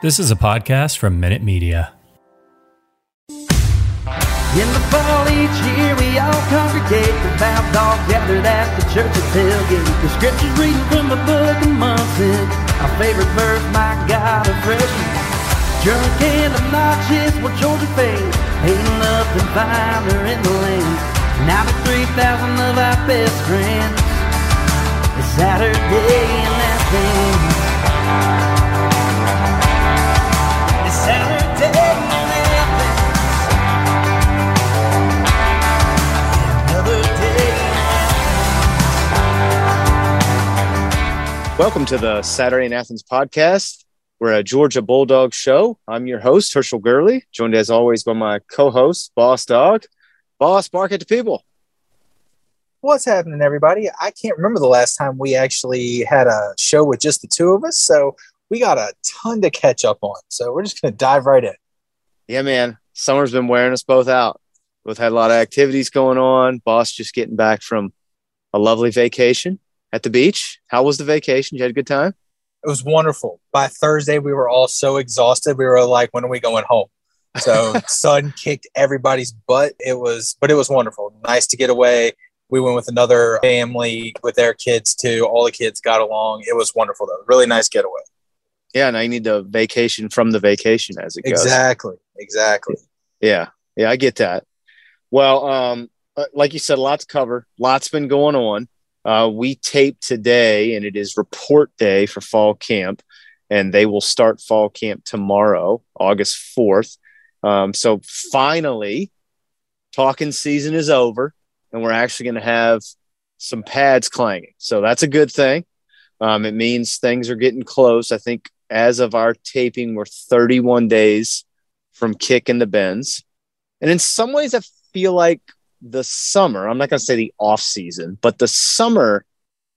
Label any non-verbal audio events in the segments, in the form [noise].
This is a podcast from Minute Media. In the fall each year we all congregate The all gathered at the church at tailgate The scriptures reading from the book of Munson Our favorite verse, my God, a freshman Drunk and obnoxious, Ain't nothing finer in the land. Now the 3,000 of our best friends. It's Saturday It's Welcome to the Saturday in Athens podcast. We're a Georgia Bulldog show. I'm your host, Herschel Gurley, joined as always by my co host, Boss Dog. Boss, bark at the people. What's happening, everybody? I can't remember the last time we actually had a show with just the two of us. So we got a ton to catch up on. So we're just going to dive right in. Yeah, man. Summer's been wearing us both out. Both had a lot of activities going on. Boss just getting back from a lovely vacation at the beach. How was the vacation? You had a good time? It was wonderful. By Thursday, we were all so exhausted. We were like, when are we going home? So [laughs] sun kicked everybody's butt. It was, but it was wonderful. Nice to get away. We went with another family with their kids too. All the kids got along. It was wonderful though. Really nice getaway. Yeah, now you need the vacation from the vacation as it goes. Exactly. Exactly. Yeah, yeah, I get that. Well, um, uh, like you said, a lot to cover. Lots been going on. Uh, we tape today, and it is report day for fall camp, and they will start fall camp tomorrow, August fourth. Um, so finally, talking season is over, and we're actually going to have some pads clanging. So that's a good thing. Um, it means things are getting close. I think as of our taping, we're 31 days from kicking the bends. And in some ways, I feel like the summer, I'm not going to say the off season, but the summer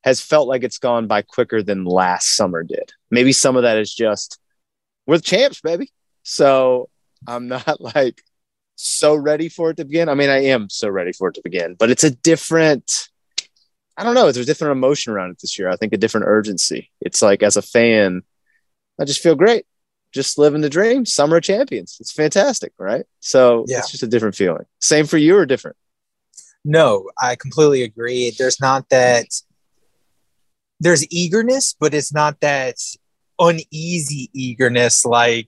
has felt like it's gone by quicker than last summer did. Maybe some of that is just we're the champs, baby. So I'm not [laughs] like so ready for it to begin. I mean, I am so ready for it to begin, but it's a different, I don't know, there's a different emotion around it this year. I think a different urgency. It's like as a fan, I just feel great. Just living the dream. Summer of champions. It's fantastic, right? So Yeah. it's just a different feeling. Same for you or different? No, I completely agree. There's not that there's eagerness, but it's not that uneasy eagerness like,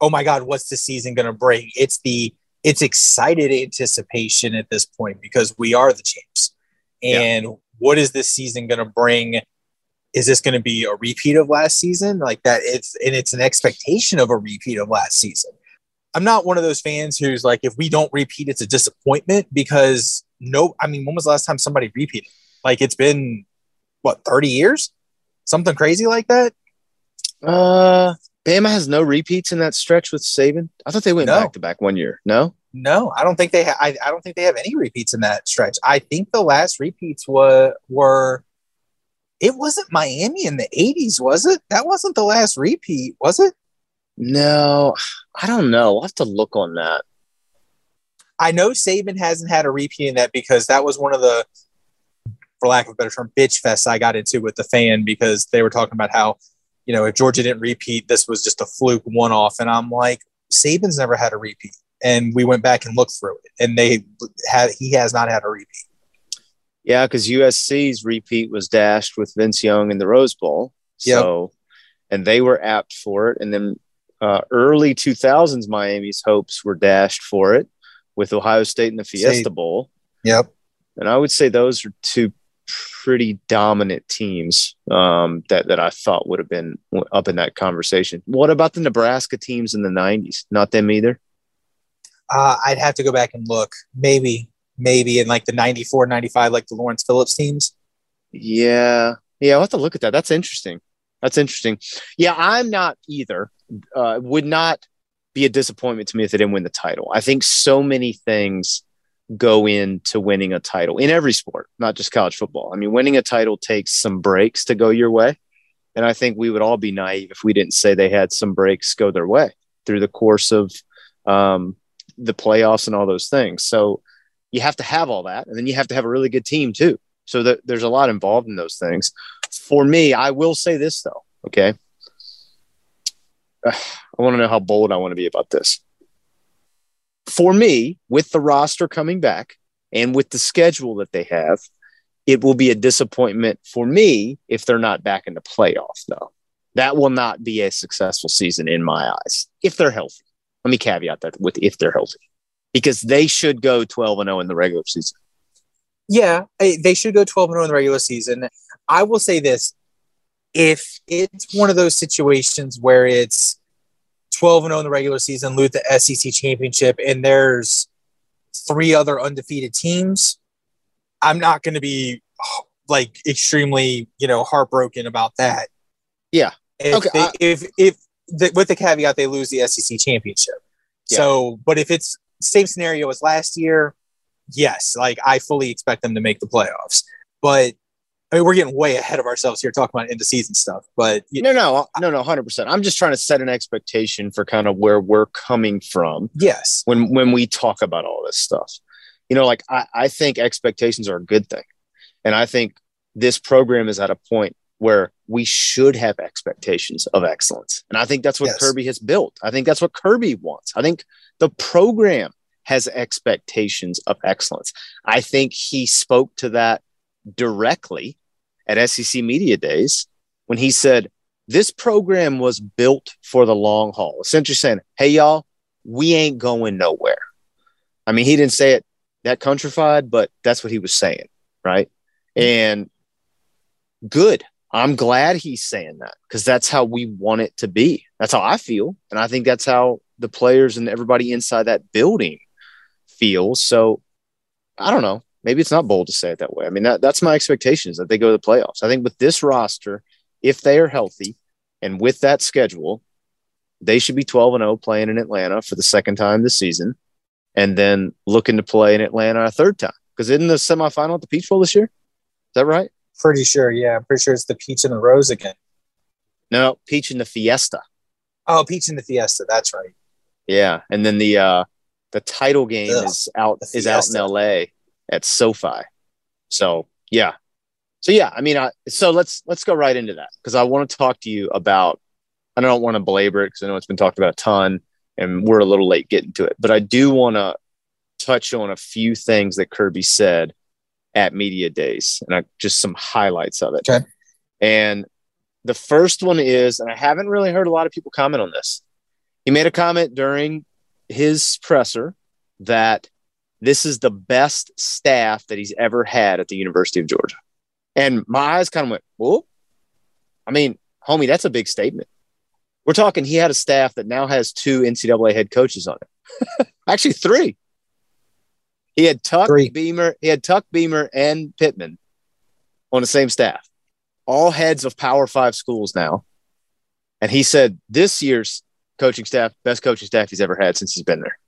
oh my God, what's the season gonna bring? It's the it's excited anticipation at this point because we are the champs. And what is this season gonna bring? Is this gonna be a repeat of last season? Like that it's and it's an expectation of a repeat of last season. I'm not one of those fans who's like, if we don't repeat, it's a disappointment because no, I mean, when was the last time somebody repeated? Like it's been what 30 years, something crazy like that. Uh, Bama has no repeats in that stretch with Saban. I thought they went back to back one year. No, No, I don't think they. Ha- I, I don't think they have any repeats in that stretch. I think the last repeats were were. It wasn't Miami in the 80s, was it? That wasn't the last repeat, was it? no, I don't know. I'll have to look on that. I know Saban hasn't had a repeat in that because that was one of the, for lack of a better term, bitch fests I got into with the fan because they were talking about how, you know, if Georgia didn't repeat, this was just a fluke one off. And I'm like, Saban's never had a repeat. And we went back and looked through it, and they had he has not had a repeat. Yeah, because USC's repeat was dashed with Vince Young in the Rose Bowl. So, and they were apt for it. And then uh, early 2000s, Miami's hopes were dashed for it with Ohio State in the Fiesta State. Bowl. Yep. And I would say those are two pretty dominant teams um, that that I thought would have been up in that conversation. What about the Nebraska teams in the '90s? Not them either. Uh, I'd have to go back and look. Maybe, maybe in like the 94, 95, like the Lawrence Phillips teams. Yeah, yeah. I'll have to look at that. That's interesting. That's interesting. Yeah, I'm not either. Uh, would not be a disappointment to me if they didn't win the title. I think so many things go into winning a title in every sport, not just college football. I mean, winning a title takes some breaks to go your way. And I think we would all be naive if we didn't say they had some breaks go their way through the course of um, the playoffs and all those things. So you have to have all that. And then you have to have a really good team too. So there's a lot involved in those things. For me, I will say this though, okay? I want to know how bold I want to be about this. For me, with the roster coming back and with the schedule that they have, it will be a disappointment for me if they're not back in the playoffs, though. That will not be a successful season in my eyes if they're healthy. Let me caveat that with if they're healthy, because they should go 12 and 0 in the regular season. Yeah, eh, they should go 12 and 0 in the regular season. I will say this if it's one of those situations where it's 12 and 0 in the regular season, lose the SEC championship, and there's three other undefeated teams, I'm not going to be like extremely, you know, heartbroken about that. Yeah. If Okay, they, I- if if the, with the caveat they lose the SEC championship. Yeah. So, but if it's same scenario as last year, yes, like I fully expect them to make the playoffs. But I mean, we're getting way ahead of ourselves here talking about end of season stuff. But you No, no, no, no, 100%. I'm just trying to set an expectation for kind of where we're coming from yes, when when we talk about all this stuff. You know, like I, I think expectations are a good thing. And I think this program is at a point where we should have expectations of excellence. And I think that's what Yes. Kirby has built. I think that's what Kirby wants. I think the program has expectations of excellence. I think he spoke to that directly at SEC Media Days when he said, This program was built for the long haul. Essentially saying, Hey, y'all, we ain't going nowhere. I mean, he didn't say it that countrified, but that's what he was saying, right? Mm-hmm. And good. I'm glad he's saying that because that's how we want it to be. That's how I feel. And I think that's how the players and everybody inside that building feels. So I don't know. Maybe it's not bold to say it that way. I mean, that, that's my expectation is that they go to the playoffs. I think with this roster, if they are healthy and with that schedule, they should be 12 and 0 playing in Atlanta for the second time this season and then looking to play in Atlanta a third time. Because in the semifinal at the Peach Bowl this year? Is that right? pretty sure. Yeah, I'm pretty sure it's the peach and the rose again. No, Peach and the Fiesta. Oh, peach and the fiesta. That's right. Yeah. And then the uh the title game Ugh, is out is out in LA at SoFi. So yeah. So yeah, I mean I so let's let's go right into that because I want to talk to you about I don't want to belabor it because I know it's been talked about a ton and we're a little late getting to it, but I do want to touch on a few things that Kirby said at media days and I, just some highlights of it. Okay. And the first one is, and I haven't really heard a lot of people comment on this. He made a comment during his presser that this is the best staff that he's ever had at the University of Georgia. And my eyes kind of went, whoa. I mean, homie, that's a big statement. We're talking he had a staff that now has two NCAA head coaches on it. [laughs] Actually, three. He had Tuck Three. Beamer, he had Tuck Beamer and Pittman on the same staff, all heads of Power Five schools now. And he said this year's coaching staff, best coaching staff he's ever had since he's been there.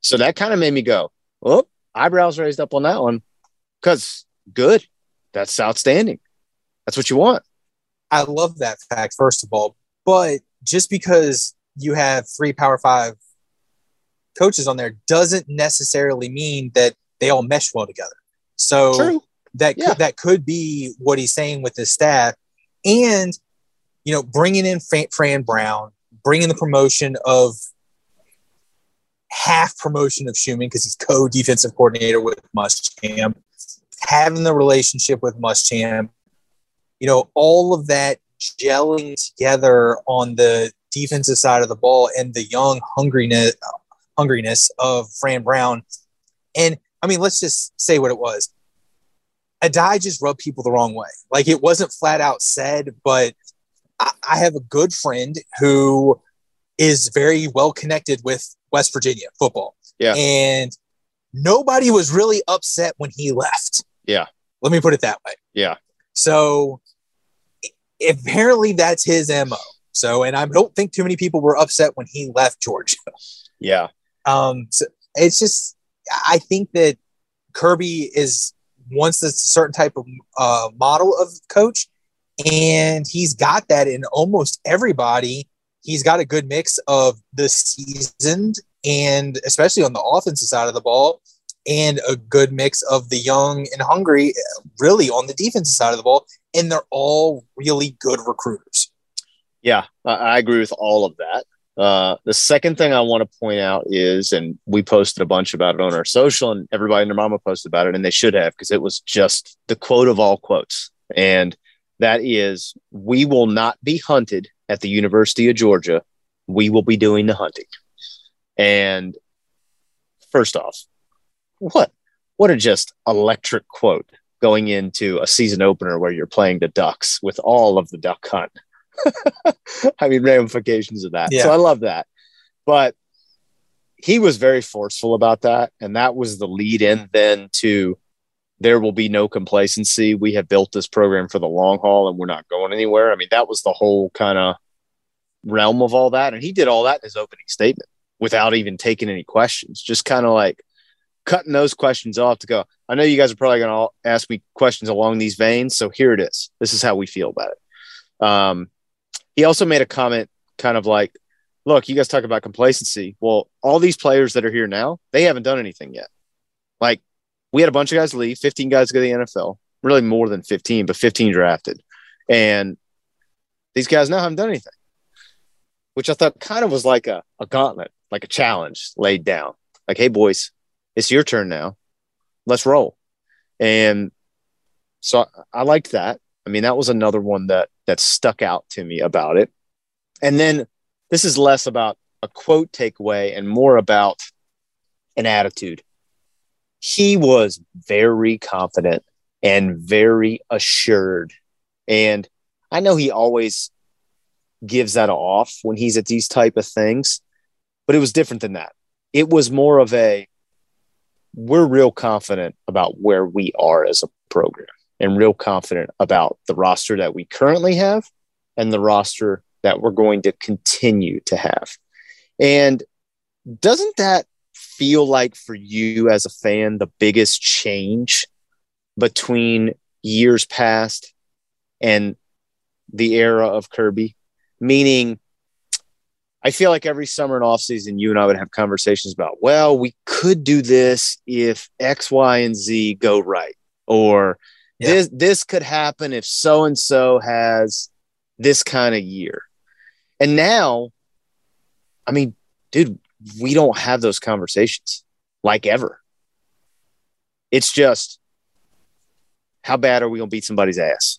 So that kind of made me go, oh, eyebrows raised up on that one. Because good. That's outstanding. That's what you want. I love that fact, first of all. But just because you have three Power Five coaches on there doesn't necessarily mean that they all mesh well together. So True. that Yeah. could, that could be what he's saying with his staff, and you know, bringing in Fran, Fran Brown, bringing the promotion of half promotion of Schumann because he's co-defensive coordinator with Muschamp, having the relationship with Muschamp, you know, all of that gelling together on the defensive side of the ball and the young hungriness hungriness of Fran Brown. And I mean, let's just say what it was. Addae just rubbed people the wrong way. Like it wasn't flat out said, but I, I have a good friend who is very well connected with West Virginia football. Yeah. And nobody was really upset when he left. Yeah. Let me put it that way. Yeah. So apparently that's his MO. So, and I don't think too many people were upset when he left Georgia. [laughs] Yeah. Um, so it's just, I think that Kirby is wants a certain type of uh, model of coach, and he's got that in almost everybody. He's got a good mix of the seasoned and especially on the offensive side of the ball, and a good mix of the young and hungry, really on the defensive side of the ball. And they're all really good recruiters. Yeah. I, agree with all of that. Uh, the second thing I want to point out is, and we posted a bunch about it on our social, and everybody and their mama posted about it, and they should have because it was just the quote of all quotes. And that is, we will not be hunted at the University of Georgia. We will be doing the hunting. And first off, what what a just electric quote going into a season opener where you're playing the Ducks with all of the duck hunt. [laughs] I mean, ramifications of that. Yeah. So I love that. But he was very forceful about that. And that was the lead in then to there will be no complacency. We have built this program for the long haul and we're not going anywhere. I mean, that was the whole kind of realm of all that. And he did all that in his opening statement without even taking any questions, just kind of like cutting those questions off to go, I know you guys are probably going to ask me questions along these veins. So here it is. This is how we feel about it. Um, he also made a comment kind of like, look, you guys talk about complacency. Well, all these players that are here now, they haven't done anything yet. Like we had a bunch of guys leave, 15 guys go to the NFL, really more than 15, but 15 drafted. And these guys now haven't done anything, which I thought kind of was like a, a gauntlet, like a challenge laid down. Like, hey, boys, it's your turn now. Let's roll. And so I, liked that. I mean, that was another one that that stuck out to me about it. And then this is less about a quote takeaway and more about an attitude. He was very confident and very assured. And I know he always gives that off when he's at these type of things, but it was different than that. It was more of a we're real confident about where we are as a program and real confident about the roster that we currently have and the roster that we're going to continue to have. And doesn't that feel like for you as a fan the biggest change between years past and the era of Kirby? Meaning, I feel like every summer and off season, you and I would have conversations about, well, we could do this if X, Y, and Z go right, or yeah. this this could happen if so and so has this kind of year. And now, I mean, dude, we don't have those conversations like ever. It's just how bad are we going to beat somebody's ass?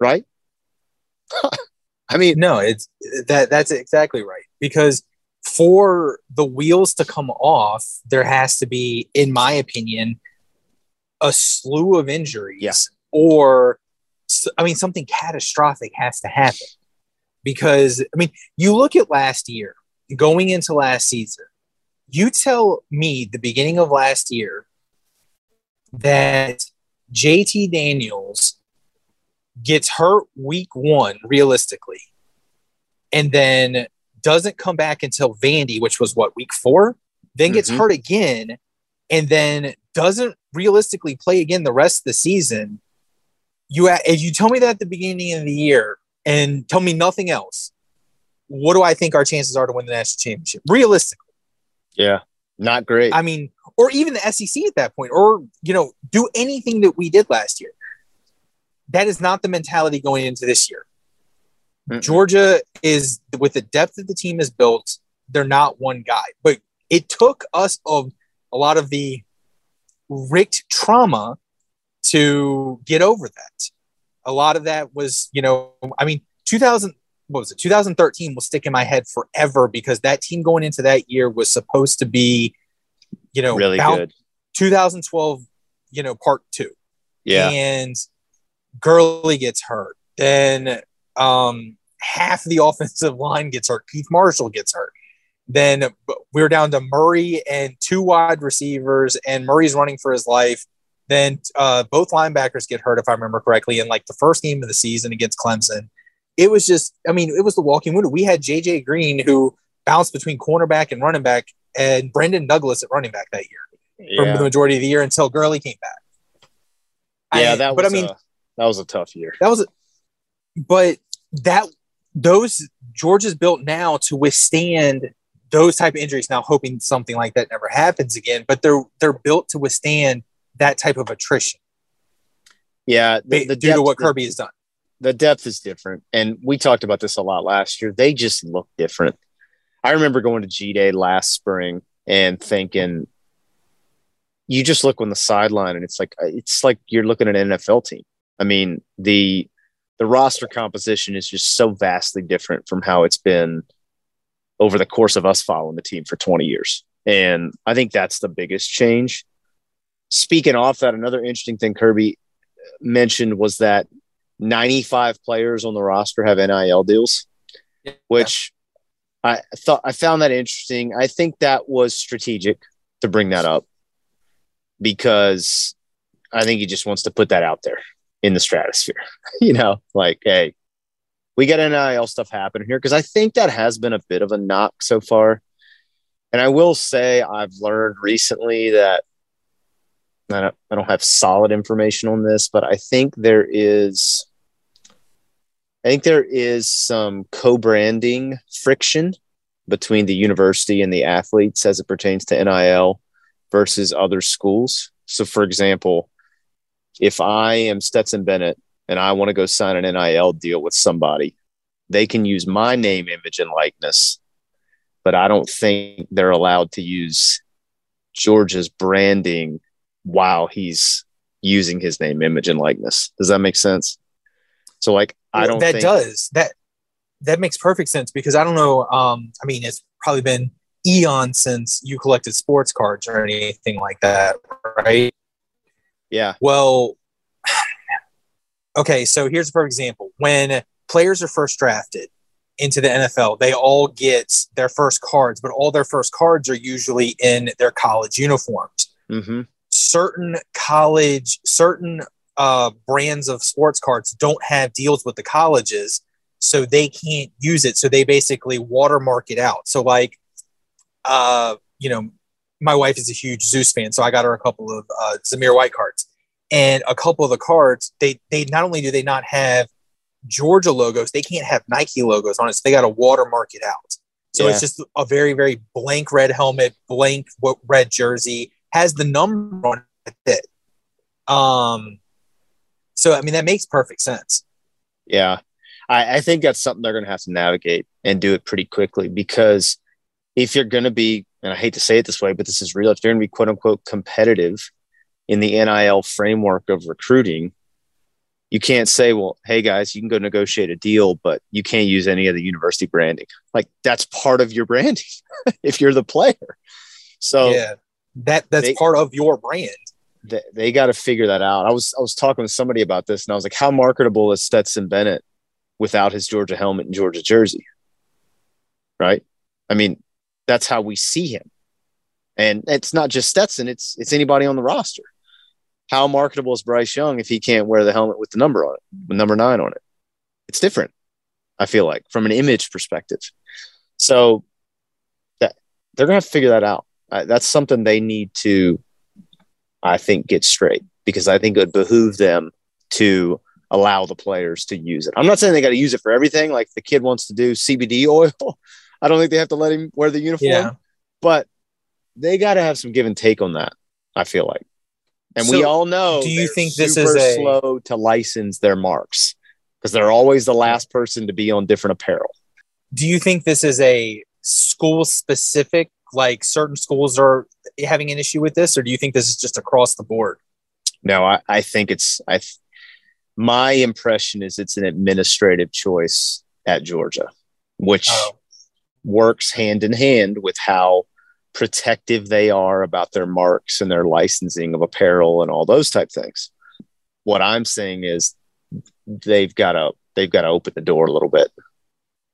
Right? [laughs] I mean, no, it's that that's exactly right. Because for the wheels to come off, there has to be, in my opinion, a slew of injuries yeah. or I mean something catastrophic has to happen. Because I mean, you look at last year, going into last season, you tell me the beginning of last year that JT Daniels gets hurt week one, realistically, and then doesn't come back until Vandy, which was what, week four? Then gets mm-hmm. hurt again, and then doesn't realistically play again the rest of the season. You, if you tell me that at the beginning of the year and tell me nothing else, what do I think our chances are to win the national championship? Realistically. Yeah, not great. I mean, or even the SEC at that point, or, you know, do anything that we did last year. That is not the mentality going into this year. Mm-hmm. Georgia is with the depth that the team has built, they're not one guy. But it took us of a lot of the Richt trauma to get over that. A lot of that was, you know, I mean, 2000, what was it? 2013 will stick in my head forever because that team going into that year was supposed to be, you know, really good. 2012, you know, part two. Yeah. And Gurley gets hurt. Then um, half the [laughs] offensive line gets hurt. Keith Marshall gets hurt. Then we're down to Murray and two wide receivers, and Murray's running for his life. Then uh, both linebackers get hurt, if I remember correctly, in like the first game of the season against Clemson. It was just, I mean, it was the walking wounded. We had JJ Green who bounced between cornerback and running back, and Brendan Douglas at running back that year yeah. for the majority of the year until Gurley came back. Yeah, I, that was. But I mean, a, that was a tough year. That was, a, but that those Georgia's built now to withstand those type of injuries. Now, hoping something like that never happens again, but they're they're built to withstand that type of attrition. Yeah, the, the due depth, to what Kirby has done. The depth is different, and we talked about this a lot last year. They just look different. I remember going to G Day last spring and thinking, you just look on the sideline and it's like it's like you're looking at an NFL team. I mean, the the roster composition is just so vastly different from how it's been over the course of us following the team for 20 years. And I think that's the biggest change. Speaking off that, another interesting thing Kirby mentioned was that 95 players on the roster have NIL deals, yeah. which I thought I found that interesting. I think that was strategic to bring that up because I think he just wants to put that out there in the stratosphere. [laughs] you know, like, hey, we got NIL stuff happening here because I think that has been a bit of a knock so far. And I will say I've learned recently that I don't, I don't have solid information on this, but I think there is I think there is some co-branding friction between the university and the athletes as it pertains to NIL versus other schools. So for example, if I am Stetson Bennett and I want to go sign an NIL deal with somebody, they can use my name, image, and likeness, but I don't think they're allowed to use Georgia's branding while he's using his name, image, and likeness. Does that make sense? So, like, I don't. That think- does that. That makes perfect sense because I don't know. Um, I mean, it's probably been eons since you collected sports cards or anything like that, right? Yeah. Well, [sighs] okay. So here's a perfect example. When players are first drafted into the NFL, they all get their first cards, but all their first cards are usually in their college uniforms. Mm-hmm. Certain college, certain uh, brands of sports cards don't have deals with the colleges, so they can't use it. So they basically watermark it out. So, like, uh, you know, my wife is a huge Zeus fan, so I got her a couple of uh, Zamir White cards, and a couple of the cards they they not only do they not have Georgia logos, they can't have Nike logos on it, so they got to watermark it out. So Yeah. it's just a very very blank red helmet, blank red jersey, has the number on it. Um, so I mean that makes perfect sense. Yeah. I, I think that's something they're going to have to navigate and do it pretty quickly because if you're going to be, and I hate to say it this way, but this is real, if you're going to be quote unquote competitive in the NIL framework of recruiting, you can't say, well, hey guys, you can go negotiate a deal, but you can't use any of the university branding. Like that's part of your branding [laughs] if you're the player. So yeah, that that's they- part of your brand. they, they got to figure that out. I was I was talking with somebody about this, and I was like, "How marketable is Stetson Bennett without his Georgia helmet and Georgia jersey?" Right? I mean, that's how we see him, and it's not just Stetson; it's it's anybody on the roster. How marketable is Bryce Young if he can't wear the helmet with the number on it, with number nine on it? It's different. I feel like from an image perspective. So that they're gonna have to figure that out. Uh, that's something they need to I think, get straight because I think it would behoove them to allow the players to use it. I'm not saying they got to use it for everything. Like the kid wants to do CBD oil. I don't think they have to let him wear the uniform, Yeah. but they got to have some give and take on that. I feel like, and we all know. do you think this is a- slow to license their marks because they're always the last person to be on different apparel? Do you think this is a school specific? Like certain schools are having an issue with this, or do you think this is just across the board? No, I, I think it's I. th- My impression is it's an administrative choice at Georgia, which Oh. Works hand in hand with how protective they are about their marks and their licensing of apparel and all those type things. What I'm saying is they've got to they've got to open the door a little bit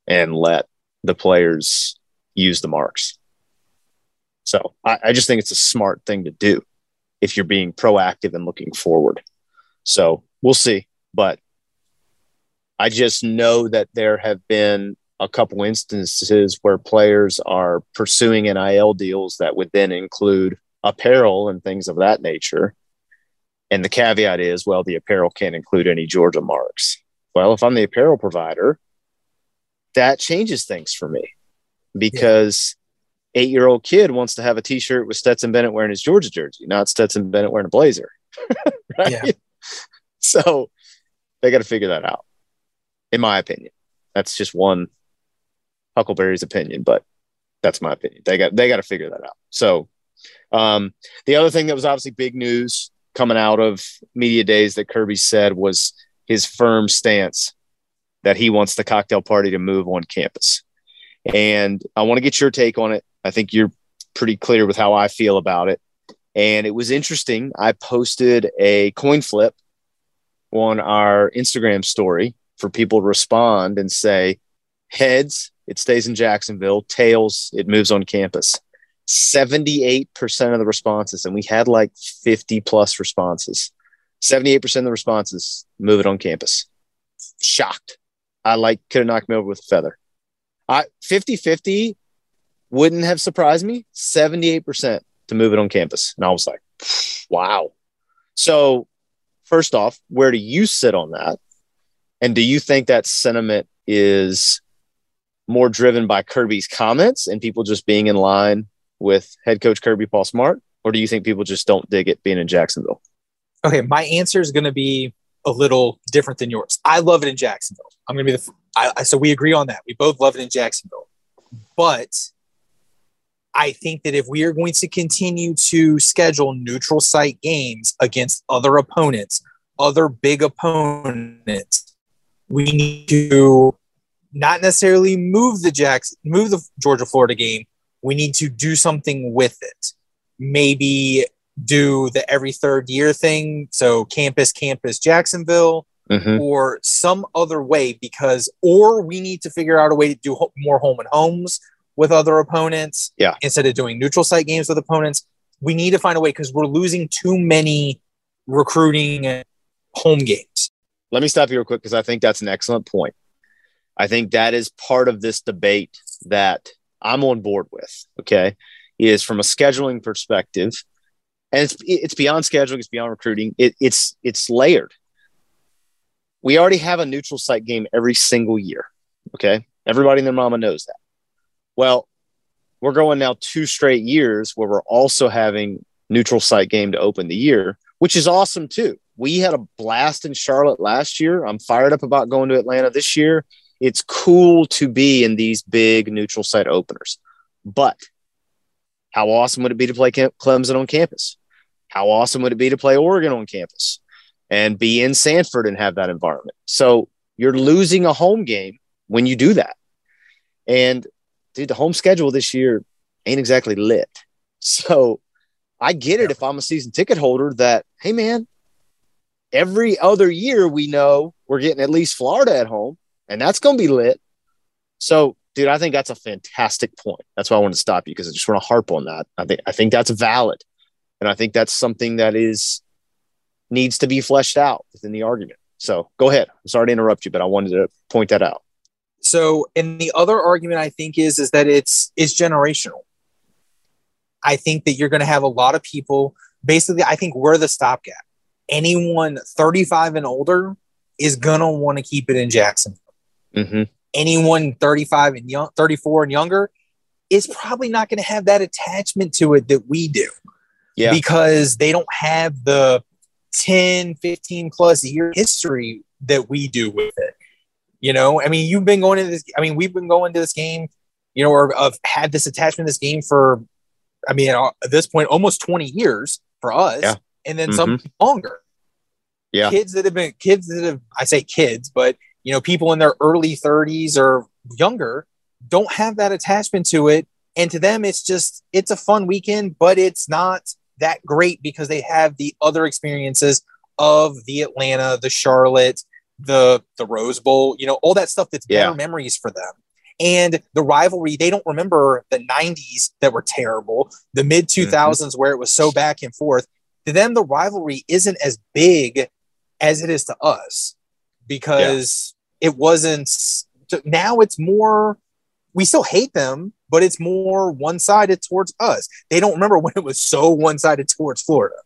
and let the players use the marks. So I, I just think it's a smart thing to do if you're being proactive and looking forward. So we'll see. But I just know that there have been a couple instances where players are pursuing NIL deals that would then include apparel and things of that nature. And the caveat is, well, the apparel can't include any Georgia marks. Well, if I'm the apparel provider, that changes things for me because eight year old kid wants to have a t shirt with Stetson Bennett wearing his Georgia jersey, not Stetson Bennett wearing a blazer. [laughs] right? Yeah. So they got to figure that out, in my opinion. That's just one Huckleberry's opinion, but That's my opinion. They got they got to figure that out. So, um, the other thing that was obviously big news coming out of media days that Kirby said was his firm stance that he wants the cocktail party to move on campus. And I want to get your take on it. I think you're pretty clear with how I feel about it. And it was interesting. I posted a coin flip on our Instagram story for people to respond and say, heads, it stays in Jacksonville, tails, it moves on campus. 78% of the responses, and we had like 50 plus responses. 78% of the responses move it on campus. Shocked. I like could have knocked me over with a feather. I 50 50 wouldn't have surprised me. 78% to move it on campus. And I was like, wow. So, first off, where do you sit on that? And do you think that sentiment is more driven by Kirby's comments and people just being in line with head coach Kirby Paul Smart? Or do you think people just don't dig it being in Jacksonville? Okay, my answer is going to be a little different than yours. I love it in Jacksonville. I'm going to be the, I, so we agree on that. We both love it in Jacksonville. But I think that if we are going to continue to schedule neutral site games against other opponents, other big opponents, we need to not necessarily move the Jacks, move the Georgia Florida game. We need to do something with it. Maybe do the every third year thing. So campus, campus, Jacksonville, mm-hmm. or some other way because, or we need to figure out a way to do ho- more home and homes with other opponents. Yeah. Instead of doing neutral site games with opponents, we need to find a way because we're losing too many recruiting home games. Let me stop you real quick because I think that's an excellent point. I think that is part of this debate that I'm on board with. Okay. Is from a scheduling perspective, and it's it's beyond scheduling, it's beyond recruiting. It, it's it's layered. We already have a neutral site game every single year. Okay, everybody and their mama knows that. Well, we're going now two straight years where we're also having neutral site game to open the year, which is awesome too. We had a blast in Charlotte last year. I'm fired up about going to Atlanta this year. It's cool to be in these big neutral site openers, but how awesome would it be to play Clemson on campus? How awesome would it be to play Oregon on campus and be in Sanford and have that environment? So you're losing a home game when you do that. And dude, the home schedule this year ain't exactly lit. So I get it if I'm a season ticket holder that, hey man, every other year we know we're getting at least Florida at home, and that's gonna be lit. So dude, I think that's a fantastic point. That's why I want to stop you because I just want to harp on that. I think I think that's valid, and I think that's something that is needs to be fleshed out within the argument. So go ahead. I'm sorry to interrupt you, but I wanted to point that out. So, and the other argument I think is is that it's it's generational. I think that you're going to have a lot of people. Basically, I think we're the stopgap. Anyone 35 and older is going to want to keep it in Jacksonville. Mm-hmm. anyone 35 and young 34 and younger is probably not going to have that attachment to it that we do. Yeah. Because they don't have the 10 15 plus year history that we do with it. You know i mean you've been going to this i mean we've been going to this game you know or have had this attachment to this game for i mean at this point almost 20 years for us yeah. and then mm-hmm. some longer. Yeah. Kids that have been kids that have i say kids but you know, people in their early 30s or younger don't have that attachment to it. And to them, it's just, it's a fun weekend, but it's not that great because they have the other experiences of the Atlanta, the Charlotte, the the Rose Bowl, you know, all that stuff that's yeah. better memories for them. And the rivalry, they don't remember the 90s that were terrible, the mid 2000s mm-hmm. where it was so back and forth. To them, the rivalry isn't as big as it is to us because it wasn't now it's more we still hate them but it's more one-sided towards us. They don't remember [laughs] when it was so one-sided towards florida.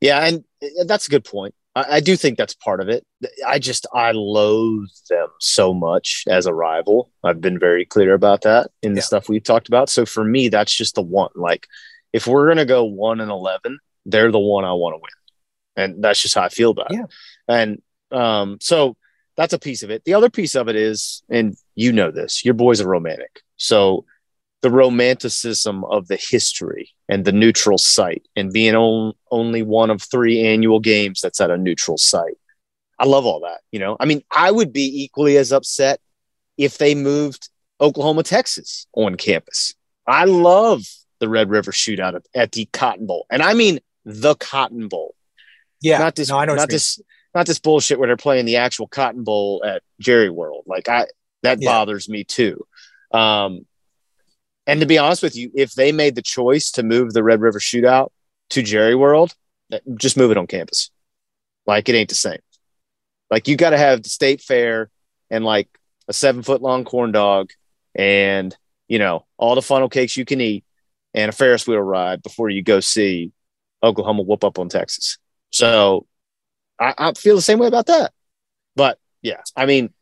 Yeah and uh, that's a good point. I, I, do think that's part of it. I just i loathe them so much as a rival. I've been very clear about that in the yeah. stuff we've talked about. So for me that's just the one. Like if we're going to go 1 and 11 they're the one i want to win. And that's just how i feel about yeah. it and um so that's a piece of it. The other piece of it is, and you know this, your boy's a romantic. So the romanticism of the history and the neutral site and being on, only one of three annual games that's at a neutral site. I love all that. You know, I mean, I would be equally as upset if they moved Oklahoma, Texas on campus. I love the Red River shootout at the Cotton Bowl. And I mean the Cotton Bowl. Yeah. Not this, no, I know not this, not this bullshit where they're playing the actual Cotton Bowl at Jerry World. Like I, that Yeah. bothers me too. Um, and to be honest with you, if they made the choice to move the Red River shootout to Jerry World, just move it on campus. Like it ain't the same. Like you got to have the state fair and like a seven foot long corn dog and, you know, all the funnel cakes you can eat and a Ferris wheel ride before you go see Oklahoma whoop up on Texas. So I, I feel the same way about that. But yeah, I mean,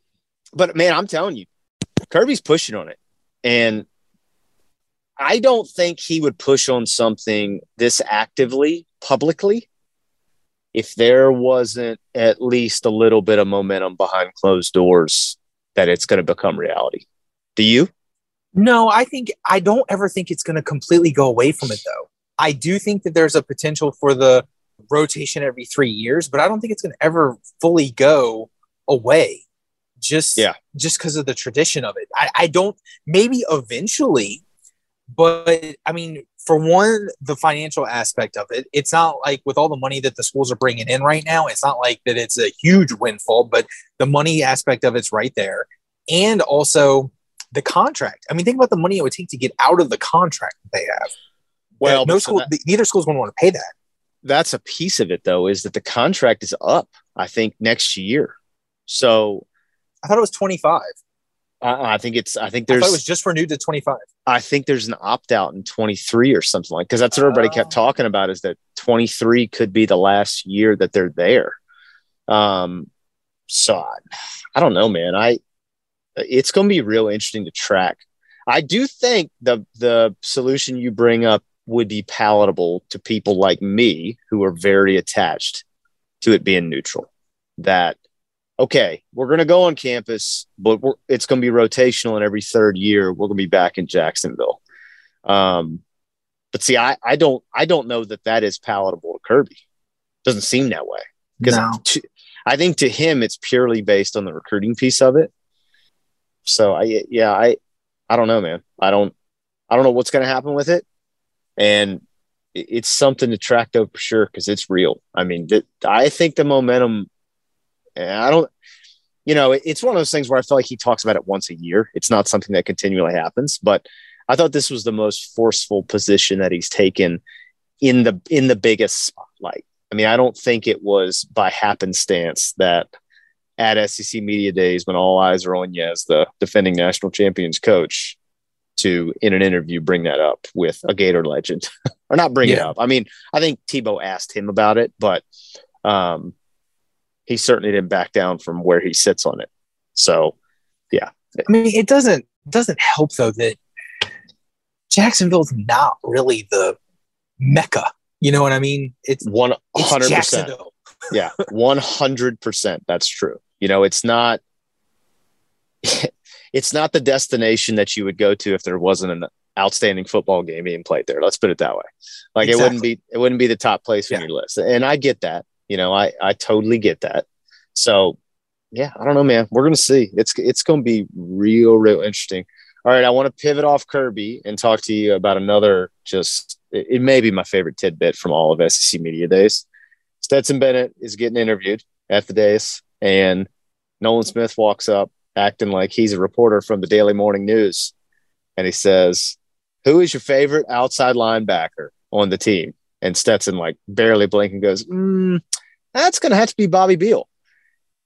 but man, I'm telling you, Kirby's pushing on it. And I don't think he would push on something this actively publicly if there wasn't at least a little bit of momentum behind closed doors that it's going to become reality. Do you? No, I think I don't ever think it's going to completely go away from it though. I do think that there's a potential for the rotation every three years, but I don't think it's going to ever fully go away. Just Yeah. just because of the tradition of it. I, I don't maybe eventually, but I mean, for one, the financial aspect of it, it's not like with all the money that the schools are bringing in right now, it's not like that it's a huge windfall, but the money aspect of it's right there. And also the contract. I mean, think about the money it would take to get out of the contract that they have. Well, no school, that- neither school's going to want to pay that. That's a piece of it though, is that the contract is up, I think, next year. So I thought it was 25. I, I think it's, I think I there's, thought it was just renewed to 25. I think there's an opt out in 23 or something like because that's what everybody kept Oh. talking about is that 23 could be the last year that they're there. Um, so I, I don't know, man. I it's going to be real interesting to track. I do think the the solution you bring up would be palatable to people like me who are very attached to it being neutral. That okay, we're going to go on campus, but we're, it's going to be rotational, and every third year we're going to be back in Jacksonville. Um, but see, I, I don't I don't know that that is palatable to Kirby. Doesn't seem that way because No. I think to him it's purely based on the recruiting piece of it. So I yeah I I don't know, man. I don't I don't know what's going to happen with it, and it's something to track though for sure because it's real. I mean, th- I think the momentum. Eh, I don't. You know, it's one of those things where I feel like he talks about it once a year. It's not something that continually happens, but I thought this was the most forceful position that he's taken in the in the biggest spotlight. I mean, I don't think it was by happenstance that at SEC Media Days, when all eyes are on you as the defending national champions coach, to in an interview bring that up with a Gator legend, [laughs] or not bring it up. I mean, I think Tebow asked him about it, but um, he certainly didn't back down from where he sits on it. So, yeah. I mean, it doesn't doesn't help though that Jacksonville's not really the mecca. You know what I mean? It's hundred percent. [laughs] Yeah 100% that's true you know it's not it's not the destination that you would go to if there wasn't an outstanding football game being played there. Let's put it that way. Like it wouldn't be it wouldn't be the top place on Yeah. your list. And i get that. You know i i totally get that. So yeah i don't know man. We're gonna see. It's it's gonna be real real interesting. All right i want to pivot off kirby and talk to you about another just it, it may be my favorite tidbit from all of sec media days. Stetson Bennett is getting interviewed at the days, and Nolan Smith walks up acting like he's a reporter from the Daily Morning News. And he says, Who is your favorite outside linebacker on the team? And Stetson, like, barely blinking, goes, mm, That's going to have to be Bobby Beal.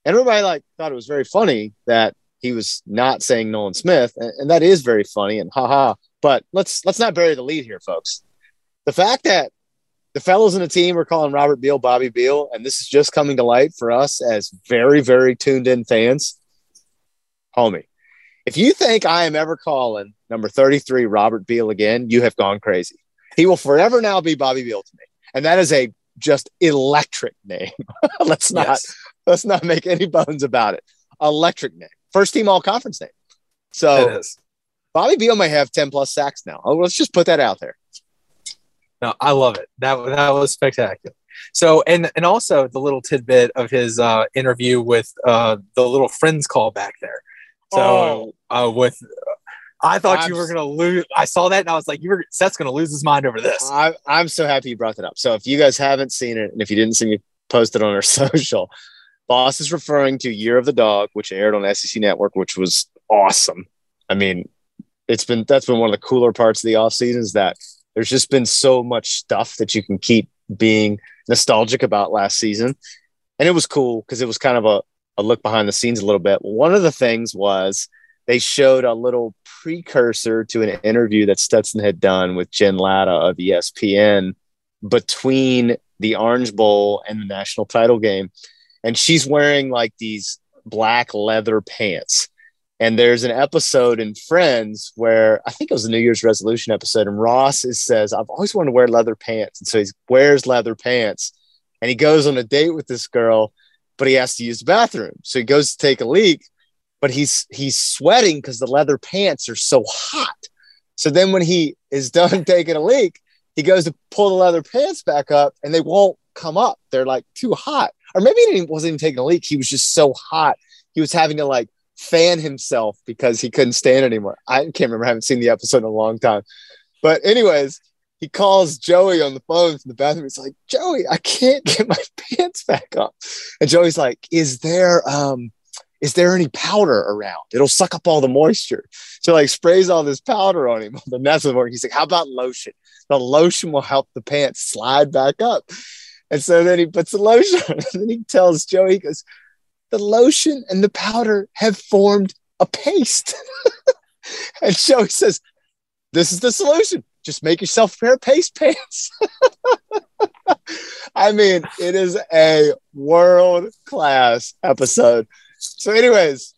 And everybody, like, thought it was very funny that he was not saying Nolan Smith. And, and that is very funny and haha. But let's let's not bury the lead here, folks. The fact that the fellows in the team are calling Robert Beal Bobby Beal, and this is just coming to light for us as very, very tuned in fans. Homie, if you think I am ever calling number 33 Robert Beal again, you have gone crazy. He will forever now be Bobby Beal to me. And that is a just electric name. [laughs] let's not Yes. let's not make any bones about it. Electric name. First team all conference name. So is. Bobby Beal might have 10 plus sacks now. Oh, let's just put that out there. No, I love it. That that was spectacular. So and and also the little tidbit of his uh, interview with uh, the little friends call back there. So uh, with I thought I'm you were gonna lose. I saw that and I was like, you were Seth's gonna lose his mind over this. I, I'm so happy you brought that up. So if you guys haven't seen it, and if you didn't see me post it on our [laughs] social, Boss is referring to Year of the Dog, which aired on SEC Network, which was awesome. I mean, it's been that's been one of the cooler parts of the off season is that there's just been so much stuff that you can keep being nostalgic about last season. And it was cool because it was kind of a, a look behind the scenes a little bit. One of the things was they showed a little precursor to an interview that Stetson had done with Jen Lada of ESPN between the Orange Bowl and the national title game. And she's wearing like these black leather pants. And there's an episode in Friends where I think it was a New Year's resolution episode, and Ross is, says, I've always wanted to wear leather pants. And so he wears leather pants and he goes on a date with this girl, but he has to use the bathroom. So he goes to take a leak, but he's he's sweating because the leather pants are so hot. So then when he is [laughs] done taking a leak, he goes to pull the leather pants back up and they won't come up. They're like too hot. Or maybe he wasn't even taking a leak. He was just so hot. He was having to like fan himself because he couldn't stand anymore. I can't remember. I haven't seen the episode in a long time. But anyways, he calls Joey on the phone from the bathroom. He's like, Joey, I can't get my [laughs] pants back up. And Joey's like, Is there um is there any powder around? It'll suck up all the moisture. So like sprays all this powder on him. on [laughs] The mess of work. He's like, How about lotion? The lotion will help the pants slide back up. And so then he puts the lotion on, [laughs] and then he tells Joey, he goes, the lotion and the powder have formed a paste. and Joey says, This is the solution. Just make yourself a pair of paste pants. [laughs] I mean, it is a world class episode. So, anyways,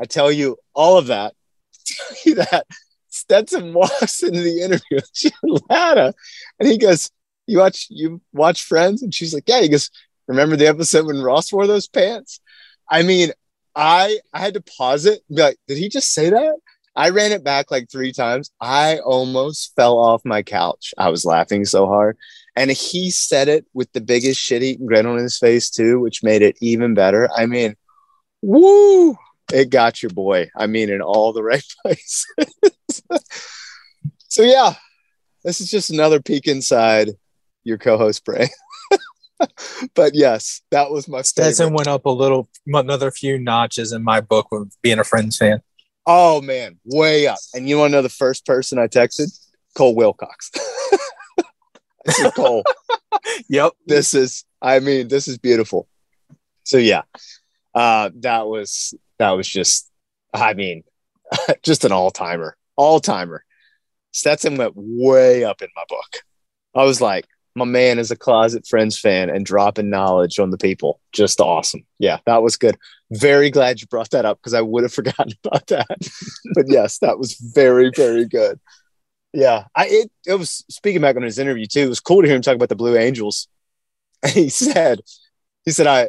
I tell you all of that. [laughs] Tell you that Stetson walks into the interview with Jen Lada and he goes, You watch you watch Friends? And she's like, Yeah. He goes, Remember the episode when Ross wore those pants? I mean, I I had to pause it and be like, did he just say that? I ran it back like three times. I almost fell off my couch. I was laughing so hard. And he said it with the biggest shit eating grin on his face, too, which made it even better. I mean, woo, it got your boy. I mean, in all the [laughs] right places. so, yeah, this is just another peek inside your co host brain. [laughs] but yes, that was my Stetson favorite. went up a little, another few notches in my book with being a Friends fan. Oh man, way up. And you want to know the first person I texted? Cole Wilcox. [laughs] I said, Cole, [laughs] Yep. this is, I mean, this is beautiful. So yeah, uh, that was that was just, I mean, [laughs] just an all timer, all timer. Stetson went way up in my book. I was like, my man is a closet Friends fan and dropping knowledge on the people. Just awesome. Yeah, that was good. Very glad you brought that up because I would have [laughs] forgotten about that. but yes, that was very, very good. Yeah, I it, it was speaking back on his interview too. It was cool to hear him talk about the Blue Angels. [laughs] And he said, he said, I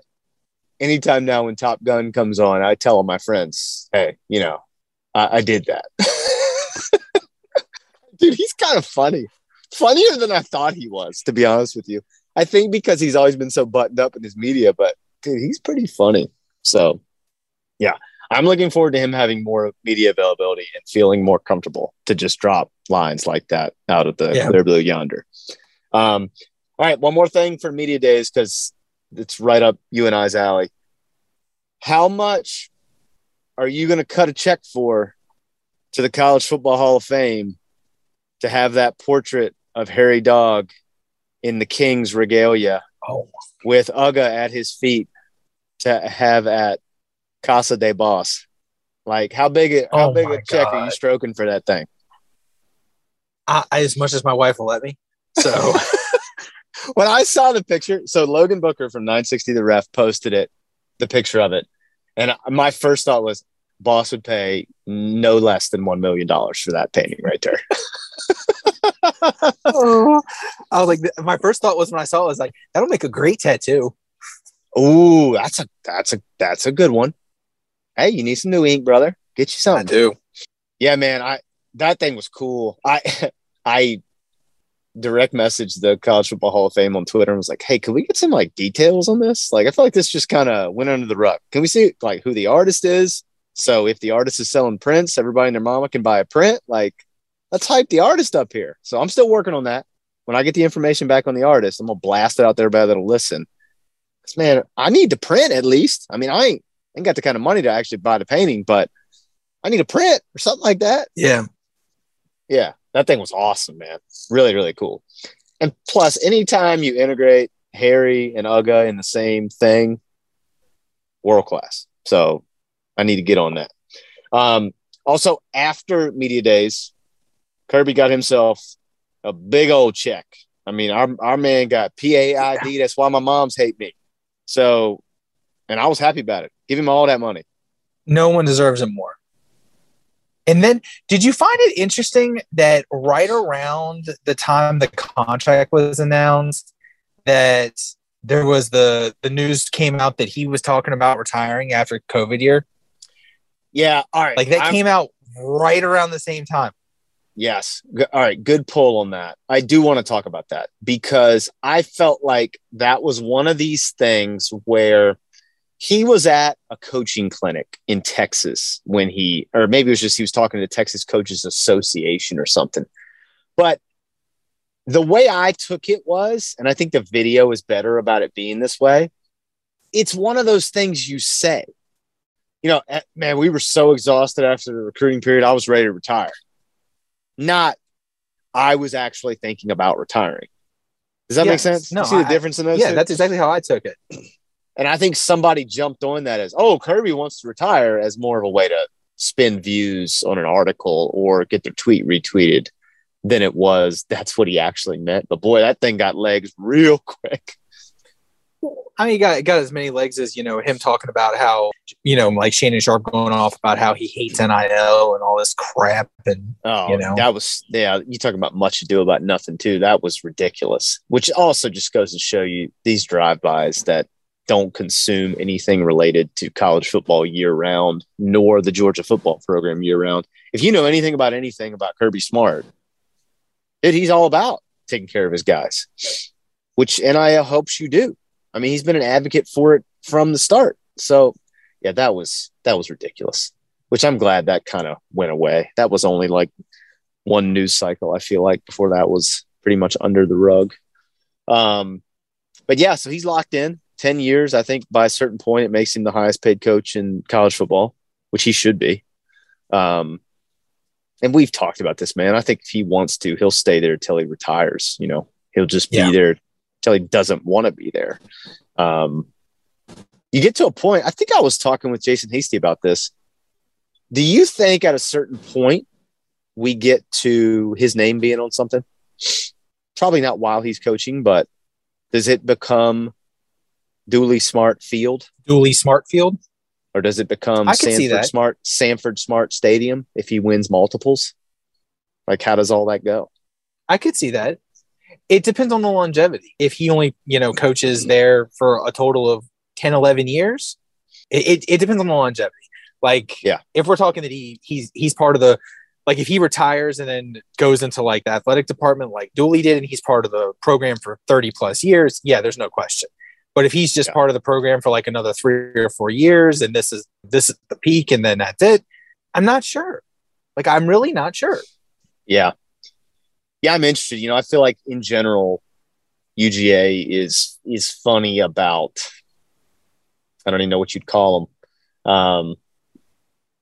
anytime now when Top Gun comes on, I tell all my friends, hey, you know, I, I did that. [laughs] Dude, he's kind of funny funnier than I thought he was, to be honest with you. I think because he's always been so buttoned up in his media, but dude, he's pretty funny. So, yeah, I'm looking forward to him having more media availability and feeling more comfortable to just drop lines like that out of the Yeah. clear blue yonder. Um, all right, one more thing for media days because it's right up you and I's alley. How much are you going to cut a check for to the College Football Hall of Fame to have that portrait of Hairy Dawg in the King's regalia Oh, with Uga at his feet to have at Casa de Boss? Like how big a, how Oh big a check are you stroking for that thing? I, I- as much as my wife will let me. So [laughs] [laughs] when I saw the picture, so Logan Booker from 960 The Ref posted it, the picture of it. And my first thought was, Boss would pay no less than $1 million for that painting right there. [laughs] [laughs] I was like, my first thought was when I saw it, I was like, that'll make a great tattoo. Oh, that's a that's a that's a good one. Hey, you need some new ink, brother. Get you I something. do. Yeah, man. I that thing was cool. I [laughs] I direct messaged the College Football Hall of Fame on Twitter and was like, "Hey, can we get some like details on this? Like, I feel like this just kind of went under the rug. Can we see like who the artist is? So if the artist is selling prints, everybody and their mama can buy a print. Like, let's hype the artist up here. So I'm still working on that. When I get the information back on the artist, I'm gonna blast it out there by that'll listen. Cause man, I need to print at least. I mean, I ain't, ain't got the kind of money to actually buy the painting, but I need a print or something like that. Yeah. Yeah, that thing was awesome, man. Really, really cool. And plus, anytime you integrate Hairy and Uga in the same thing, world class. So I need to get on that. Um, also, after media days, Kirby got himself a big old check. I mean, our, our man got PAID. That's why my moms hate me. So, and I was happy about it. Give him all that money. No one deserves it more. And then, did you find it interesting that right around the time the contract was announced, that there was the the news came out that he was talking about retiring after COVID year? Yeah. All right. Like that I'm- came out right around the same time. Yes. All right. Good pull on that. I do want to talk about that because I felt like that was one of these things where he was at a coaching clinic in Texas when he, or maybe it was just he was talking to the Texas Coaches Association or something. But the way I took it was, and I think the video is better about it being this way, it's one of those things you say. You know, eh, man, we were so exhausted after the recruiting period. I was ready to retire not I was actually thinking about retiring. Does that make sense? No, you see the I- difference in those? Yeah, two? that's exactly how I took it. and I think somebody jumped on that as, oh, Kirby wants to retire as more of a way to spin views on an article or get their tweet retweeted than it was that's what he actually meant. But boy, that thing got legs real [laughs] quick. I mean, he got got as many legs as you know him talking about how you know like Shannon Sharpe going off about how he hates NIL and all this crap and Oh, You know? that was yeah. You talking about much ado about nothing too. That was ridiculous. Which also just goes to show you these drive-bys that don't consume anything related to college football year round, nor the Georgia football program year round. If you know anything about anything about Kirby Smart, it, he's all about taking care of his guys, which NIL helps you do. I mean, he's been an advocate for it from the start. So, yeah, that was that was ridiculous. Which I'm glad that kind of went away. That was only like one news cycle. I feel like before that was pretty much under the rug. Um, but yeah, so he's locked in ten years. I think by a certain point, it makes him the highest paid coach in college football, which he should be. Um, and we've talked about this, man. I think if he wants to, he'll stay there till he retires. You know, he'll just be Yeah. there till he doesn't want to be there. Um, you get to a point. I think I was talking with Jason Hasty about this. Do you think at a certain point we get to his name being on something? Probably not while he's coaching, but does it become Dooley Smart Field Dooley Smartfield. or does it become I could see Sanford. Smart Sanford Smart Stadium if he wins multiples? Like how does all that go? I could see that. It depends on the longevity. If he only, you know, coaches there for a total of 10, 11 years, it, it, it depends on the longevity. Like, Yeah. if we're talking that he he's he's part of the like if he retires and then goes into like the athletic department like Dooley did and he's part of the program for 30 plus years, yeah, there's no question. But if he's just Yeah. part of the program for like another three or four years and this is this is the peak and then that's it, I'm not sure. Like I'm really not sure. Yeah. Yeah, I'm interested. You know, I feel like in general, UGA is is funny about I don't even know what you'd call them. Um